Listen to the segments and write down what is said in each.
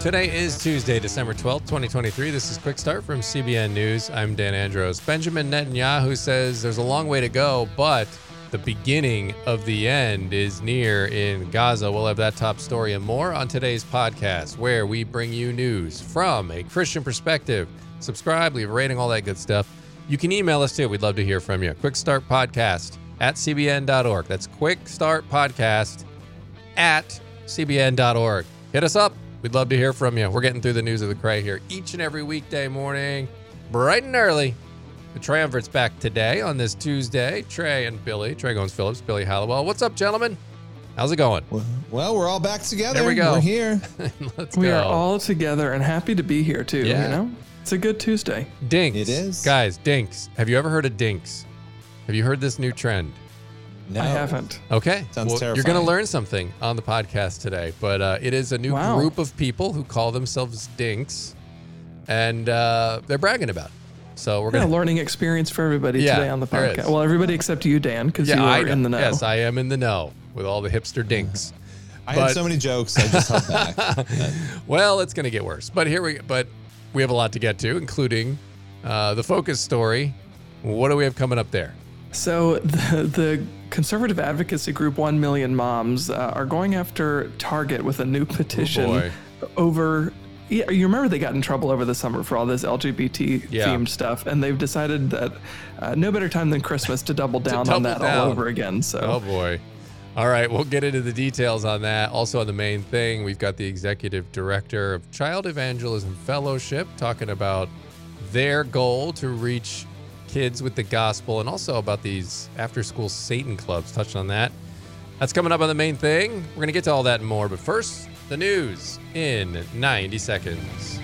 Today is Tuesday, December 12th, 2023. This is Quick Start from CBN News. I'm Dan Andros. Benjamin Netanyahu says there's a long way to go, but the beginning of the end is near in Gaza. We'll have that top story and more on today's podcast, where we bring you news from a Christian perspective. Subscribe, leave a rating, all that good stuff. You can email us too. We'd love to hear from you. Quick Start Podcast at cbn.org. That's Quick Start Podcast at cbn.org. Hit us up. We'd love to hear from you. We're getting through the news of the Cray here each and every weekday morning, bright and early. The Triumvirate's back today on this Tuesday. Trey and Billy, Trey Goins Phillips, Billy Hallowell. What's up, gentlemen? How's it going? Well, we're all back together. There we go. We're here. Let's We go. are all together and happy to be here too. Yeah. You know, it's a good Tuesday. Dinks. It is. Guys, Dinks. Have you ever heard of Dinks? Have you heard this new trend? No. I haven't. Okay. Sounds well, You're going to learn something on the podcast today, but uh, it is a new Wow. group of people who call themselves Dinks, and uh, they're bragging about it. So we're Yeah, going to. learning experience for everybody Yeah, today on the podcast. Well, everybody except you, Dan, because Yeah, you I are in the know. Yes, I am in the know with all the hipster dinks. I But- had so many jokes. I just held back. Well, it's going to get worse. But here we but we have a lot to get to, including uh, the focus story. What do we have coming up there? So the, the conservative advocacy group One Million Moms uh, are going after Target with a new petition boy. over. Yeah, you remember they got in trouble over the summer for all this LGBT Yeah. themed stuff, and they've decided that uh, no better time than Christmas to double down on double that down. all over again. So Oh boy. All right, we'll get into the details on that. Also, on the main thing, we've got the executive director of Child Evangelism Fellowship talking about their goal to reach kids with the gospel and also about these after school Satan clubs. Touched on that. That's coming up on the main thing. We're going to get to all that and more, but first, the news in 90 seconds.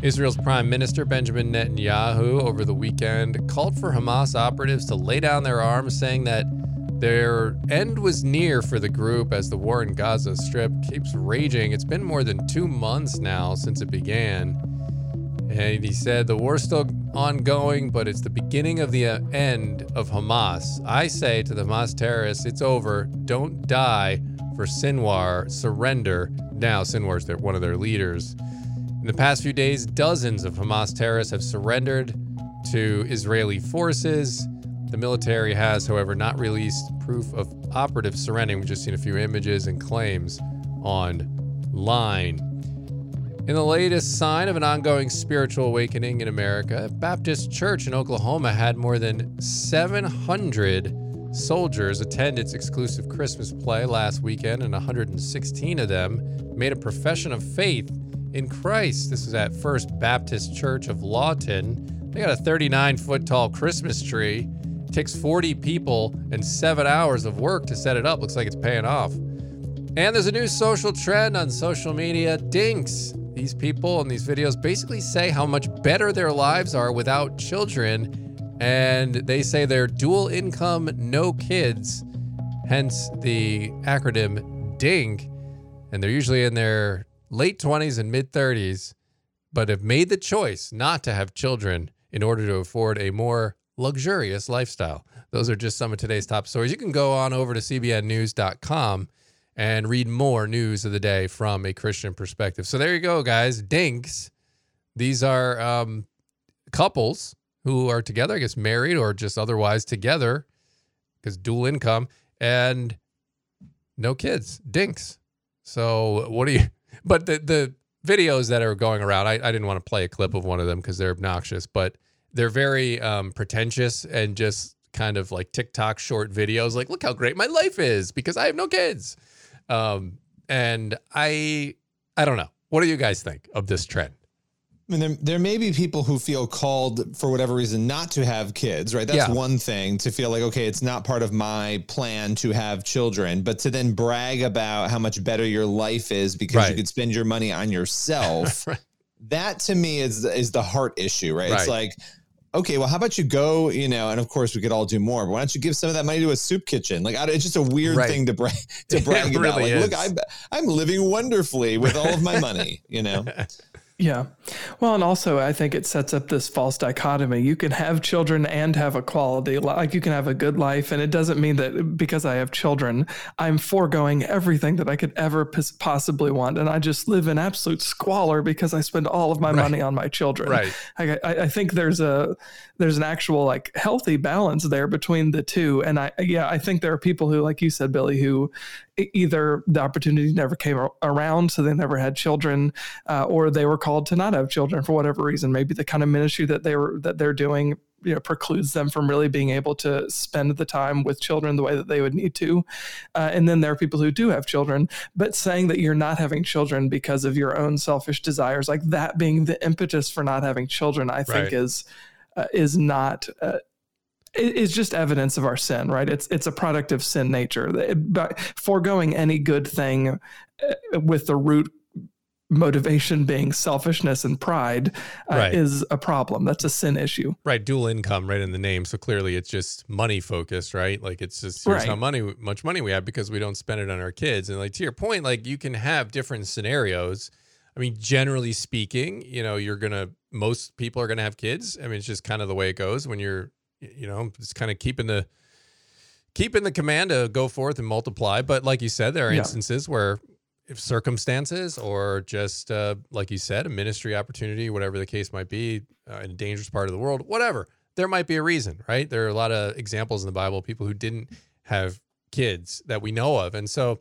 Israel's Prime Minister Benjamin Netanyahu over the weekend called for Hamas operatives to lay down their arms, saying that their end was near for the group as the war in Gaza Strip keeps raging. It's been more than two months now since it began. And he said the war's still ongoing, but it's the beginning of the uh, end of Hamas. I say to the Hamas terrorists, it's over. Don't die for Sinwar. Surrender. Now, Sinwar's their, one of their leaders. In the past few days, dozens of Hamas terrorists have surrendered to Israeli forces. The military has, however, not released proof of operative surrendering. We've just seen a few images and claims online. In the latest sign of an ongoing spiritual awakening in America, a Baptist Church in Oklahoma had more than 700 soldiers attend its exclusive Christmas play last weekend, and 116 of them made a profession of faith in Christ. This is at First Baptist Church of Lawton. They got a 39 foot tall Christmas tree. It takes 40 people and seven hours of work to set it up. Looks like it's paying off. And there's a new social trend on social media dinks. These people in these videos basically say how much better their lives are without children. And they say they're dual income, no kids, hence the acronym DINK. And they're usually in their late 20s and mid 30s, but have made the choice not to have children in order to afford a more luxurious lifestyle. Those are just some of today's top stories. You can go on over to cbnnews.com and read more news of the day from a Christian perspective. So there you go, guys. Dinks. These are um, couples who are together, I guess married or just otherwise together because dual income and no kids. Dinks. So what do you, but the, the videos that are going around, I, I didn't want to play a clip of one of them because they're obnoxious, but they're very um, pretentious and just kind of like TikTok short videos. Like, look how great my life is because I have no kids. Um, and I, I don't know. What do you guys think of this trend? I mean, there, there may be people who feel called for whatever reason not to have kids, right? That's Yeah. one thing to feel like, okay, it's not part of my plan to have children, but to then brag about how much better your life is because Right. you could spend your money on yourself. Right. That to me is is the heart issue, right? Right. It's like, okay, well, how about you go, you know, and of course we could all do more, but why don't you give some of that money to a soup kitchen? Like, I, it's just a weird Right. thing to brag to brag about. really Like, look. I'm I'm living wonderfully with all of my money, you know. Yeah. Well, and also I think it sets up this false dichotomy. You can have children and have a quality like you can have a good life and it doesn't mean that because I have children, I'm foregoing everything that I could ever possibly want and I just live in absolute squalor because I spend all of my right. money on my children. Right. I, I think there's a there's an actual like healthy balance there between the two and I yeah, I think there are people who like you said Billy who either the opportunity never came around, so they never had children, uh, or they were called to not have children for whatever reason. Maybe the kind of ministry that they were that they're doing you know precludes them from really being able to spend the time with children the way that they would need to uh, and then there are people who do have children but saying that you're not having children because of your own selfish desires like that being the impetus for not having children i think right. is uh, is not uh, is just evidence of our sin, right? It's it's a product of sin nature. But foregoing any good thing uh, with the root motivation being selfishness and pride uh, right. is a problem. That's a sin issue. Right. Dual income, right in the name. So clearly, it's just money focused, right? Like it's just here's right. how money much money we have because we don't spend it on our kids. And like to your point, like you can have different scenarios. I mean, generally speaking, you know, you're gonna most people are gonna have kids. I mean, it's just kind of the way it goes when you're you know, just kind of keeping the keeping the command to go forth and multiply. But like you said, there are yeah. instances where if circumstances or just uh, like you said, a ministry opportunity, whatever the case might be, uh, in a dangerous part of the world, whatever, there might be a reason, right? There are a lot of examples in the Bible, of people who didn't have kids that we know of, and so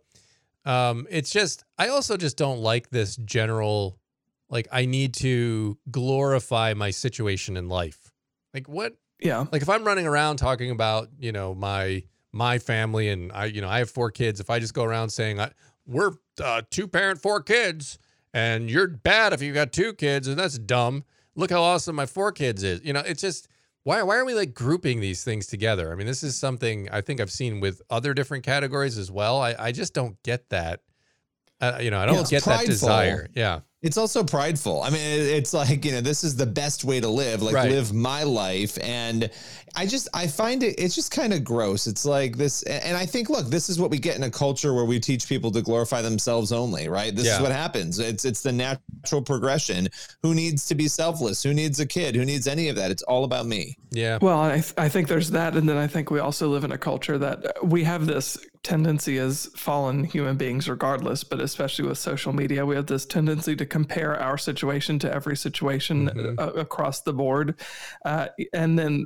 um, it's just I also just don't like this general like I need to glorify my situation in life. Like what yeah. Like if I'm running around talking about, you know, my my family and I, you know, I have four kids. If I just go around saying we're uh, two parent, four kids, and you're bad if you've got two kids, and that's dumb. Look how awesome my four kids is. You know, it's just why why are we like grouping these things together? I mean, this is something I think I've seen with other different categories as well. I I just don't get that. Uh, you know, I don't yeah, get prideful. that desire. Yeah. It's also prideful. I mean, it's like, you know, this is the best way to live, like right. live my life. And I just, I find it, it's just kind of gross. It's like this. And I think, look, this is what we get in a culture where we teach people to glorify themselves only, right? This yeah. is what happens. It's, it's the natural progression. Who needs to be selfless? Who needs a kid? Who needs any of that? It's all about me. Yeah. Well, I, th- I think there's that. And then I think we also live in a culture that we have this tendency as fallen human beings, regardless, but especially with social media, we have this tendency to compare our situation to every situation mm-hmm. uh, across the board. Uh, and then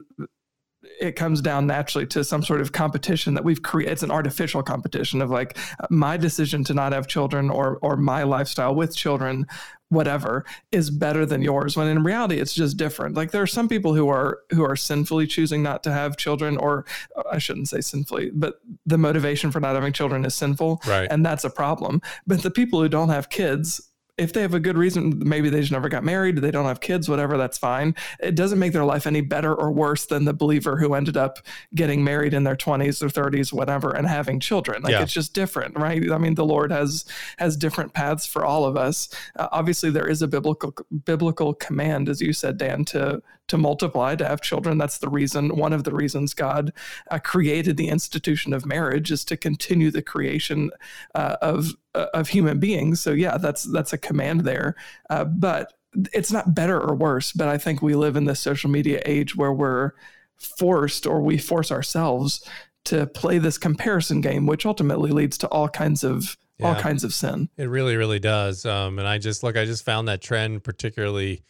it comes down naturally to some sort of competition that we've created. It's an artificial competition of like my decision to not have children or or my lifestyle with children whatever is better than yours when in reality it's just different like there are some people who are who are sinfully choosing not to have children or i shouldn't say sinfully but the motivation for not having children is sinful right and that's a problem but the people who don't have kids if they have a good reason, maybe they just never got married, they don't have kids, whatever, that's fine. It doesn't make their life any better or worse than the believer who ended up getting married in their 20s or 30s, whatever, and having children. Like yeah. it's just different, right? I mean, the Lord has has different paths for all of us. Uh, obviously, there is a biblical biblical command, as you said, Dan, to to multiply, to have children. That's the reason, one of the reasons God uh, created the institution of marriage is to continue the creation uh, of uh, of human beings. So yeah, that's that's a command there. Uh, but it's not better or worse. But I think we live in this social media age where we're forced, or we force ourselves to play this comparison game, which ultimately leads to all kinds of yeah, all kinds of sin. It really, really does. Um, and I just look, I just found that trend particularly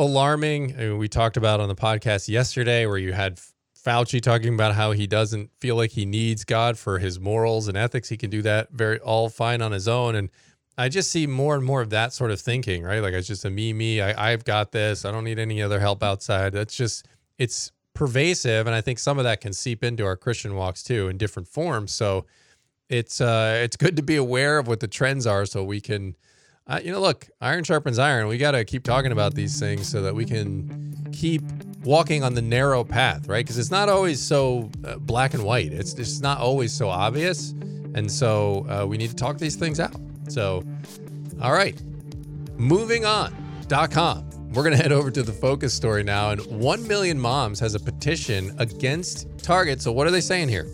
alarming. I mean, we talked about on the podcast yesterday where you had Fauci talking about how he doesn't feel like he needs God for his morals and ethics. He can do that very all fine on his own. And I just see more and more of that sort of thinking, right? Like it's just a me, me, I, I've got this. I don't need any other help outside. That's just, it's pervasive. And I think some of that can seep into our Christian walks too in different forms. So it's, uh, it's good to be aware of what the trends are so we can, uh, you know, look, iron sharpens iron. We got to keep talking about these things so that we can keep walking on the narrow path, right? Because it's not always so uh, black and white. It's just not always so obvious. And so uh, we need to talk these things out. So, all right, moving on. Com. We're going to head over to the focus story now. And 1 million moms has a petition against Target. So, what are they saying here?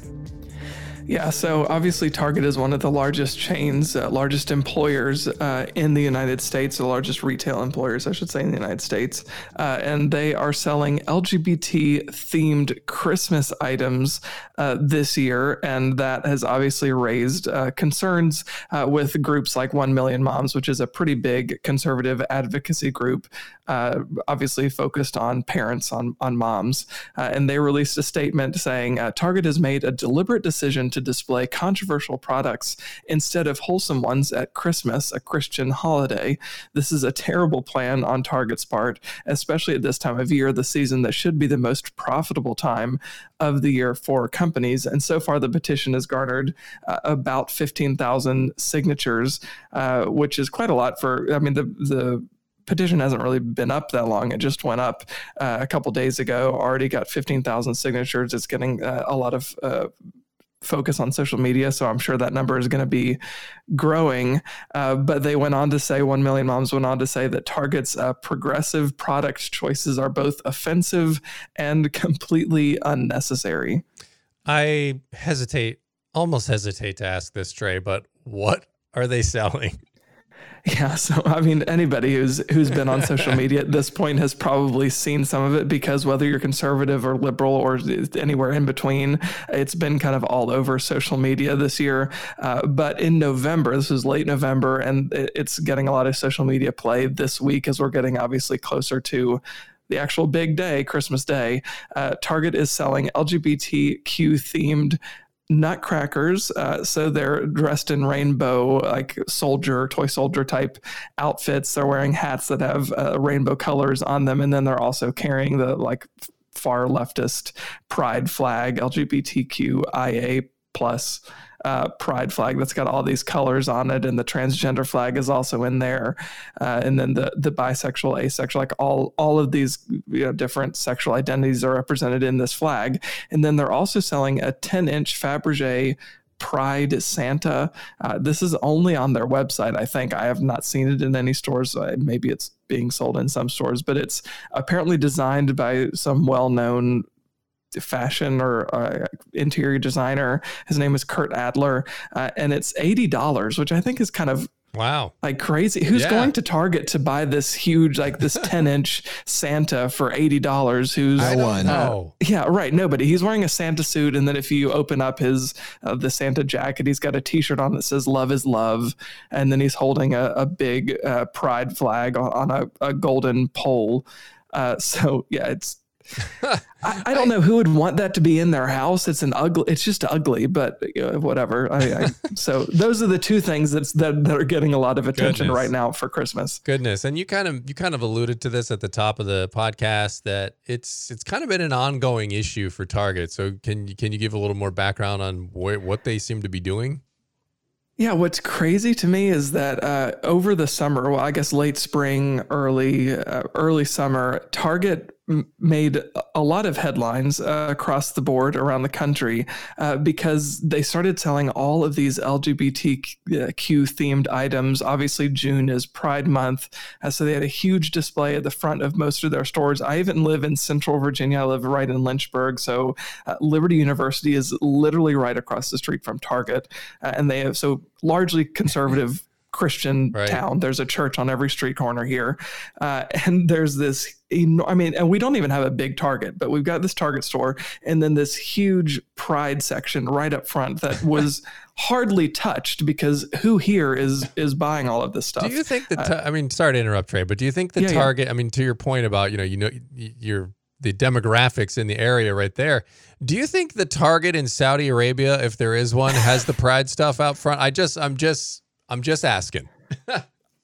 Yeah, so obviously Target is one of the largest chains, uh, largest employers uh, in the United States, the largest retail employers, I should say, in the United States. Uh, and they are selling LGBT themed Christmas items uh, this year. And that has obviously raised uh, concerns uh, with groups like 1 Million Moms, which is a pretty big conservative advocacy group, obviously focused on parents, on, on moms. and they released a statement saying Target has made a deliberate decision to display controversial products instead of wholesome ones at Christmas, a Christian holiday. This is a terrible plan on Target's part, especially at this time of year, the season that should be the most profitable time of the year for companies. And so far, the petition has garnered uh, about 15,000 signatures, uh, which is quite a lot for, I mean, the, the petition hasn't really been up that long. It just went up uh, a couple days ago. Already got 15,000 signatures. It's getting uh, a lot of uh, focus on social media, so I'm sure that number is going to be growing. Uh, but they went on to say, 1 million moms went on to say that Target's uh, progressive product choices are both offensive and completely unnecessary. I hesitate, almost hesitate to ask this, Trey, but what are they selling? Yeah, so I mean, anybody who's who's been on social media at this point has probably seen some of it because whether you're conservative or liberal or anywhere in between, it's been kind of all over social media this year. Uh, but in November, this is late November, and it's getting a lot of social media play this week as we're getting obviously closer to the actual big day, Christmas Day, uh, Target is selling LGBTQ themed nutcrackers. Uh, so they're dressed in rainbow, like soldier, toy soldier type outfits. They're wearing hats that have uh, rainbow colors on them. And then they're also carrying the like far leftist pride flag, LGBTQIA plus uh, pride flag that's got all these colors on it, and the transgender flag is also in there, uh, and then the the bisexual, asexual, like all all of these you know, different sexual identities are represented in this flag, and then they're also selling a 10 inch Fabergé Pride Santa. Uh, this is only on their website. I think I have not seen it in any stores. Uh, maybe it's being sold in some stores, but it's apparently designed by some well-known fashion or uh, interior designer. His name is Kurt Adler, uh, and it's eighty dollars, which I think is kind of Wow. Like crazy. Who's yeah. going to Target to buy this huge, like this 10 inch Santa for $80? Who's, I one. Uh, yeah, right. Nobody. He's wearing a Santa suit. And then if you open up his, uh, the Santa jacket, he's got a t shirt on that says love is love. And then he's holding a, a big uh, pride flag on, on a, a, golden pole. Uh, so yeah, it's I, I, don't know who would want that to be in their house. It's an ugly. It's just ugly, but you know, whatever. I, I, so those are the two things that's that, that are getting a lot of attention Goodness. right now for Christmas. Goodness, and you kind of you kind of alluded to this at the top of the podcast that it's it's kind of been an ongoing issue for Target. So can can you give a little more background on wh- what they seem to be doing? Yeah, what's crazy to me is that uh, over the summer, well, I guess late spring, early uh, early summer, Target made a lot of headlines uh, across the board around the country uh, because they started selling all of these LGBTQ themed items. Obviously, June is Pride Month, uh, so they had a huge display at the front of most of their stores. I even live in Central Virginia. I live right in Lynchburg, so uh, Liberty University is literally right across the street from Target, uh, and they have so largely conservative. Christian right. town. There's a church on every street corner here. Uh, and there's this, I mean, and we don't even have a big Target, but we've got this Target store and then this huge pride section right up front that was hardly touched because who here is is buying all of this stuff? Do you think that, uh, I mean, sorry to interrupt, Trey, but do you think the yeah, Target, yeah. I mean, to your point about, you know, you know, you're, the demographics in the area right there. Do you think the Target in Saudi Arabia, if there is one, has the pride stuff out front? I just, I'm just I'm just asking.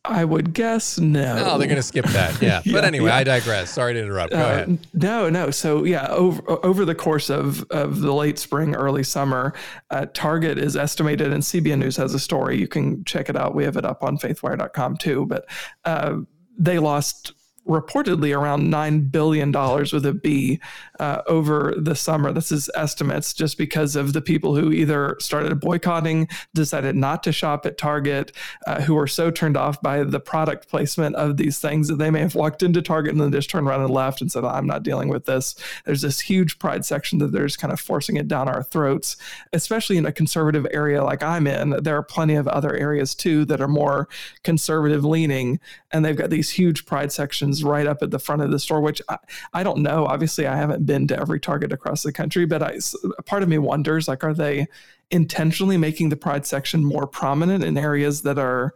I would guess no. No, they're going to skip that. Yeah. yeah but anyway, yeah. I digress. Sorry to interrupt. Go uh, ahead. No, no. So yeah, over over the course of of the late spring, early summer, uh, Target is estimated, and CBN News has a story. You can check it out. We have it up on faithwire.com too. But uh, they lost reportedly around $9 billion with a B uh, over the summer. This is estimates just because of the people who either started boycotting, decided not to shop at Target, uh, who were so turned off by the product placement of these things that they may have walked into Target and then just turned around and left and said, I'm not dealing with this. There's this huge pride section that they're just kind of forcing it down our throats, especially in a conservative area like I'm in. There are plenty of other areas too that are more conservative leaning, and they've got these huge pride sections right up at the front of the store, which I, I don't know. Obviously, I haven't been to every Target across the country, but I, part of me wonders like, are they intentionally making the pride section more prominent in areas that are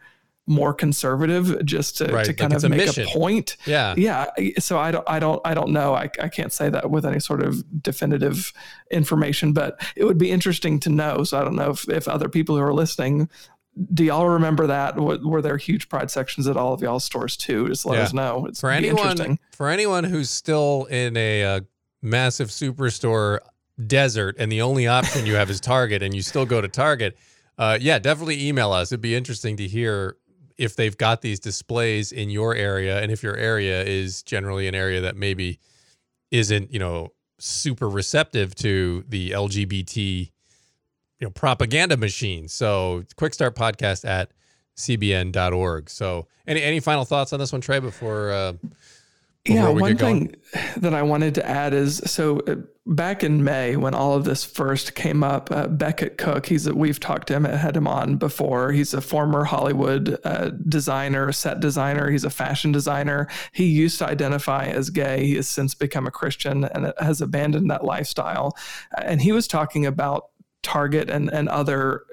more conservative just to, right. to kind like of make mission. a point. Yeah. Yeah. So I don't, I don't, I don't know. I, I can't say that with any sort of definitive information, but it would be interesting to know. So I don't know if, if other people who are listening do y'all remember that? Were there huge pride sections at all of y'all's stores too? Just let yeah. us know. It's for anyone for anyone who's still in a uh, massive superstore desert and the only option you have is Target, and you still go to Target. Uh, yeah, definitely email us. It'd be interesting to hear if they've got these displays in your area, and if your area is generally an area that maybe isn't, you know, super receptive to the LGBT you know propaganda machine. So quick start podcast at cbn.org. So any any final thoughts on this one, Trey, before uh yeah, one thing that I wanted to add is so uh, back in May when all of this first came up, uh, Becket Cook, he's a, we've talked to him, had him on before. He's a former Hollywood uh, designer, set designer. He's a fashion designer. He used to identify as gay. He has since become a Christian and has abandoned that lifestyle. And he was talking about Target and, and other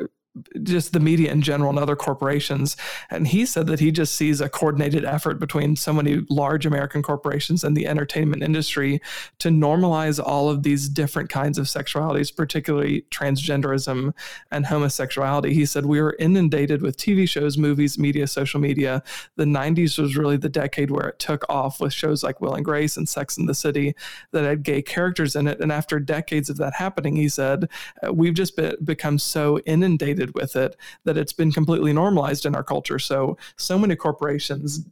just the media in general and other corporations. And he said that he just sees a coordinated effort between so many large American corporations and the entertainment industry to normalize all of these different kinds of sexualities, particularly transgenderism and homosexuality. He said, We were inundated with TV shows, movies, media, social media. The 90s was really the decade where it took off with shows like Will and Grace and Sex in the City that had gay characters in it. And after decades of that happening, he said, We've just be- become so inundated with it that it's been completely normalized in our culture. So, so many corporations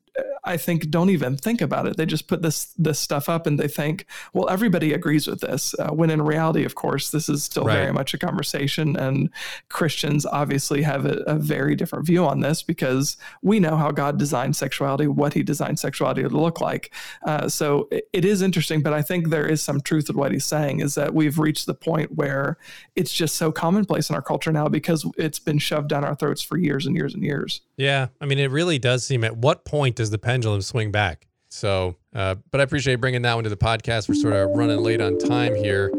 I think don't even think about it. They just put this this stuff up and they think, well, everybody agrees with this. Uh, when in reality, of course, this is still right. very much a conversation, and Christians obviously have a, a, very different view on this because we know how God designed sexuality, what He designed sexuality to look like. Uh, so it, it is interesting, but I think there is some truth in what he's saying. Is that we've reached the point where it's just so commonplace in our culture now because it's been shoved down our throats for years and years and years. Yeah, I mean, it really does seem. At what point does the pendulum swing back? So, uh, but I appreciate bringing that one to the podcast. We're sort of running late on time here.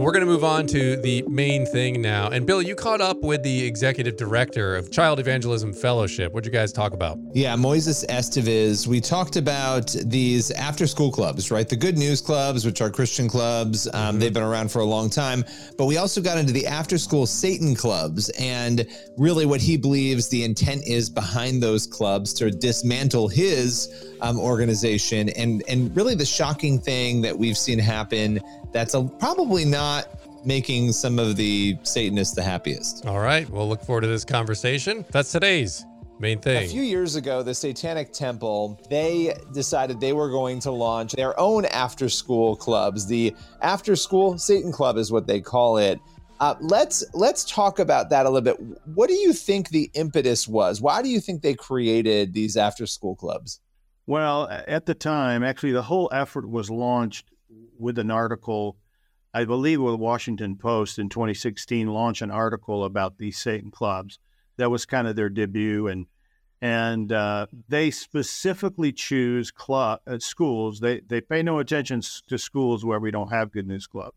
We're going to move on to the main thing now. And Bill, you caught up with the executive director of Child Evangelism Fellowship. What'd you guys talk about? Yeah, Moises Esteves. We talked about these after school clubs, right? The good news clubs, which are Christian clubs. Um, mm-hmm. They've been around for a long time. But we also got into the after school Satan clubs and really what he believes the intent is behind those clubs to dismantle his um, organization. And, and really the shocking thing that we've seen happen that's a, probably not making some of the Satanists the happiest. All right. We'll look forward to this conversation. That's today's main thing. A few years ago, the Satanic Temple, they decided they were going to launch their own after school clubs. The after school Satan Club is what they call it. Uh, let's let's talk about that a little bit. What do you think the impetus was? Why do you think they created these after school clubs? Well, at the time, actually, the whole effort was launched with an article, I believe with Washington Post in 2016, launched an article about these Satan clubs. That was kind of their debut, and and uh, they specifically choose club uh, schools. They they pay no attention to schools where we don't have Good News Club,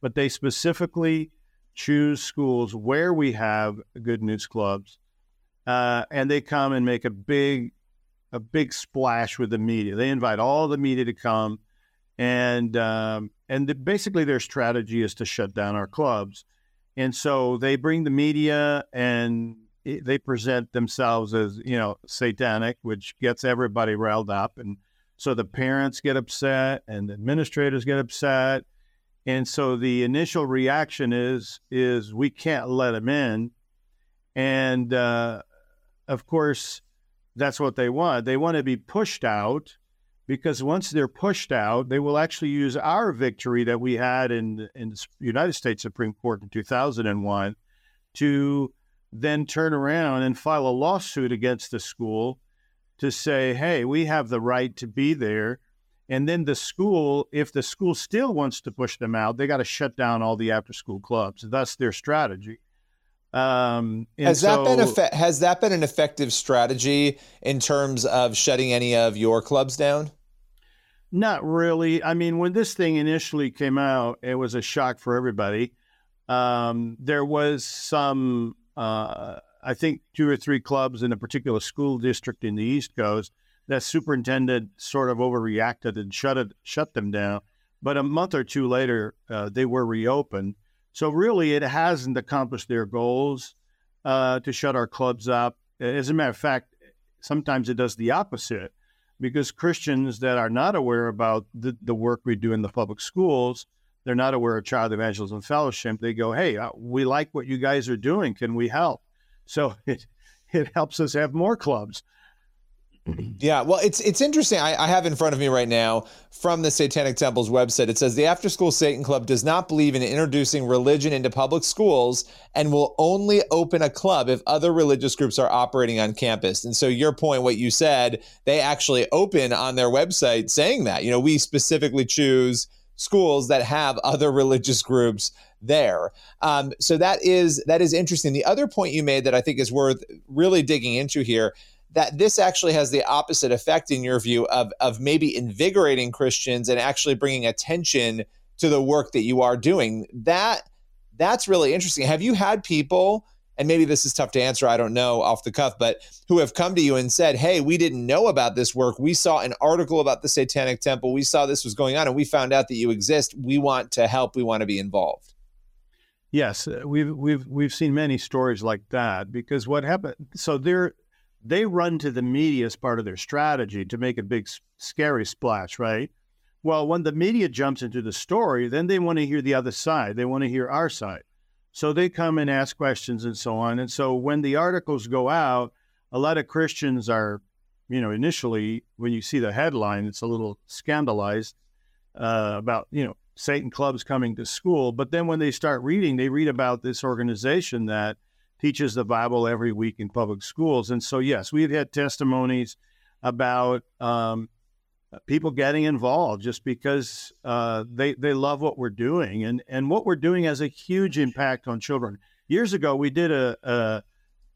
but they specifically choose schools where we have Good News Clubs, uh, and they come and make a big a big splash with the media. They invite all the media to come and um, and the, basically their strategy is to shut down our clubs, and so they bring the media and they present themselves as you know satanic, which gets everybody riled up, and so the parents get upset and the administrators get upset, and so the initial reaction is is we can't let them in, and uh, of course that's what they want. They want to be pushed out because once they're pushed out, they will actually use our victory that we had in in the United States Supreme Court in 2001 to then turn around and file a lawsuit against the school to say, "Hey, we have the right to be there." And then the school, if the school still wants to push them out, they got to shut down all the after-school clubs. That's their strategy. Um, has so, been has that been an effective strategy in terms of shutting any of your clubs down? Not really. I mean, when this thing initially came out, it was a shock for everybody. Um, there was some, uh, I think, two or three clubs in a particular school district in the East Coast that superintendent sort of overreacted and shut it, shut them down. But a month or two later, uh, they were reopened. So really, it hasn't accomplished their goals uh, to shut our clubs up. As a matter of fact, sometimes it does the opposite because Christians that are not aware about the, the work we do in the public schools, they're not aware of Child Evangelism Fellowship. They go, "Hey, uh, we like what you guys are doing. Can we help?" So it it helps us have more clubs. Yeah, well, it's it's interesting. I, I, have in front of me right now from the Satanic Temple's website. It says the After School Satan Club does not believe in introducing religion into public schools and will only open a club if other religious groups are operating on campus. And so, your point, what you said, they actually open on their website saying that. You know, we specifically choose schools that have other religious groups there. Um, so that is that is interesting. The other point you made that I think is worth really digging into here that this actually has the opposite effect in your view of of maybe invigorating Christians and actually bringing attention to the work that you are doing. That that's really interesting. Have you had people and maybe this is tough to answer, I don't know off the cuff, but who have come to you and said, Hey, we didn't know about this work. We saw an article about the Satanic Temple. We saw this was going on and we found out that you exist. We want to help. We want to be involved. Yes, uh, we've we've we've seen many stories like that because what happened so there they run to the media as part of their strategy to make a big scary splash, right? Well, when the media jumps into the story, then they want to hear the other side. They want to hear our side. So they come and ask questions and so on. And so when the articles go out, a lot of Christians are, you know, initially when you see the headline, it's a little scandalized uh, about, you know, Satan clubs coming to school. But then when they start reading, they read about this organization that teaches the Bible every week in public schools. And so, yes, we've had testimonies about um, people getting involved just because uh, they they love what we're doing, and and what we're doing has a huge impact on children. Years ago, we did a, a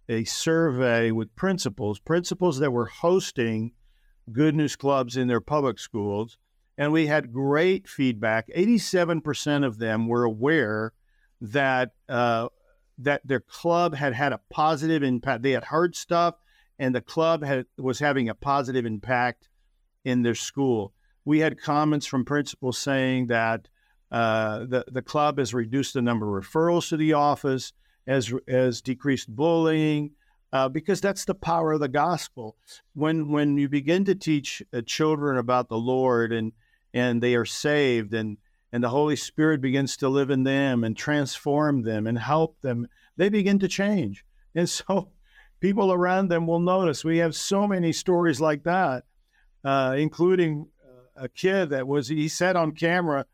a survey with principals, principals that were hosting good news clubs in their public schools, and we had great feedback. Eighty-seven percent of them were aware that uh, that their club had had a positive impact. They had heard stuff, and the club had was having a positive impact in their school. We had comments from principals saying that uh, the the club has reduced the number of referrals to the office, has has decreased bullying. Uh, because that's the power of the gospel. When when you begin to teach uh, children about the Lord and and they are saved and and the Holy Spirit begins to live in them and transform them and help them, they begin to change. And so people around them will notice. We have so many stories like that, uh, including uh, a kid that was, he said on camera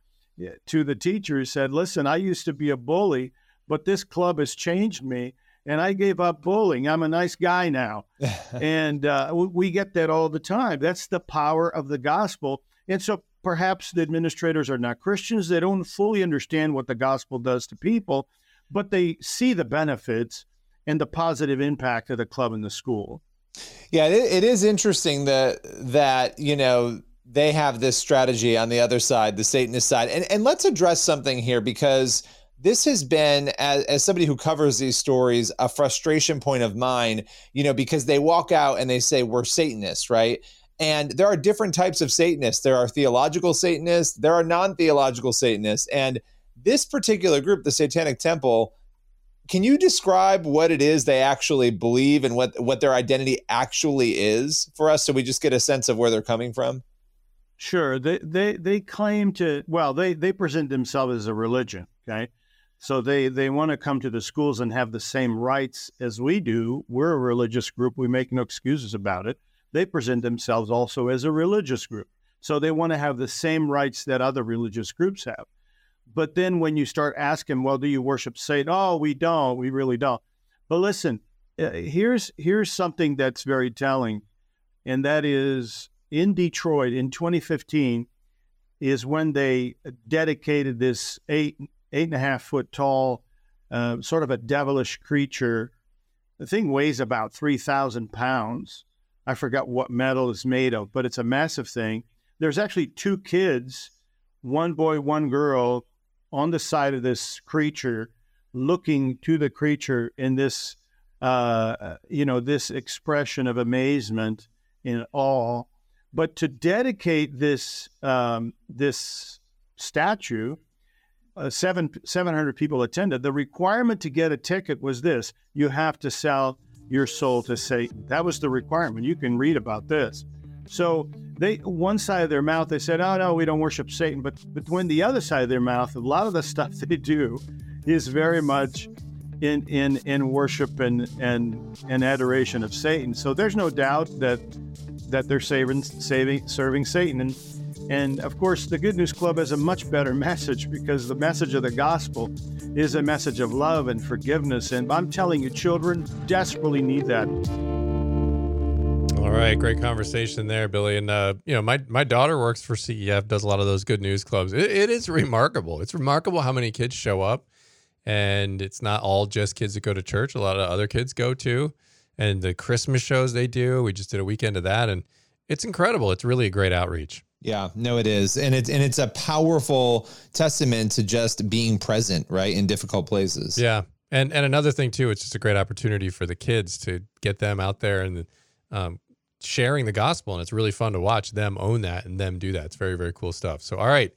to the teacher, he said, Listen, I used to be a bully, but this club has changed me and I gave up bullying. I'm a nice guy now. and uh, we get that all the time. That's the power of the gospel. And so perhaps the administrators are not Christians. They don't fully understand what the gospel does to people, but they see the benefits and the positive impact of the club and the school. Yeah, it, it is interesting that that you know they have this strategy on the other side, the Satanist side, and and let's address something here because this has been as, as somebody who covers these stories a frustration point of mine you know because they walk out and they say we're satanists right and there are different types of Satanists. There are theological Satanists, there are non theological Satanists. And this particular group, the Satanic Temple, can you describe what it is they actually believe and what, what their identity actually is for us so we just get a sense of where they're coming from? Sure. They, they, they claim to, well, they, they present themselves as a religion, okay? So they, they want to come to the schools and have the same rights as we do. We're a religious group. We make no excuses about it they present themselves also as a religious group. So they want to have the same rights that other religious groups have. But then when you start asking, well, do you worship Satan? Oh, we don't. We really don't. But listen, uh, here's here's something that's very telling, and that is in Detroit in 2015 is when they dedicated this eight eight and a half foot tall, uh, sort of a devilish creature. The thing weighs about three thousand pounds. I forgot what metal it's made of, but it's a massive thing. There's actually two kids, one boy, one girl, on the side of this creature, looking to the creature in this, uh, you know, this expression of amazement in awe. But to dedicate this um, this statue, uh, seven seven hundred people attended. The requirement to get a ticket was this: you have to sell your soul to Satan. That was the requirement. You can read about this. So they one side of their mouth they said, "Oh no, we don't worship Satan," but but when the other side of their mouth, a lot of the stuff they do is very much in in in worship and and and adoration of Satan. So there's no doubt that that they're saving saving serving Satan and and of course the Good News Club has a much better message because the message of the gospel is a message of love and forgiveness and I'm telling you children desperately need that. All right, great conversation there, Billy. And uh, you know, my my daughter works for CEF, does a lot of those good news clubs. It, it is remarkable. It's remarkable how many kids show up, and it's not all just kids that go to church. A lot of other kids go too, and the Christmas shows they do. We just did a weekend of that, and it's incredible. It's really a great outreach. Yeah, no, it is, and it's and it's a powerful testament to just being present, right, in difficult places. Yeah, and and another thing too, it's just a great opportunity for the kids to get them out there and um, sharing the gospel and it's really fun to watch them own that and them do that. It's very, very cool stuff. So, all right.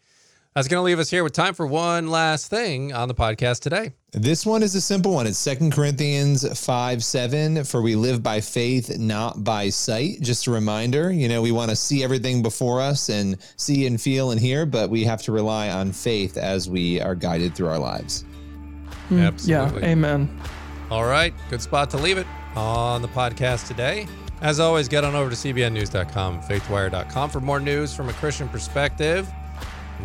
That's going to leave us here with time for one last thing on the podcast today. This one is a simple one. It's Second Corinthians 5 7. For we live by faith, not by sight. Just a reminder, you know, we want to see everything before us and see and feel and hear, but we have to rely on faith as we are guided through our lives. Mm, Absolutely. Yeah. Amen. All right. Good spot to leave it on the podcast today. As always, get on over to cbnnews.com, faithwire.com for more news from a Christian perspective.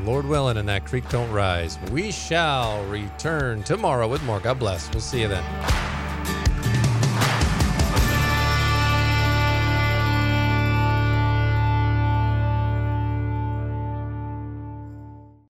Lord willing, and that creek don't rise. We shall return tomorrow with more. God bless. We'll see you then.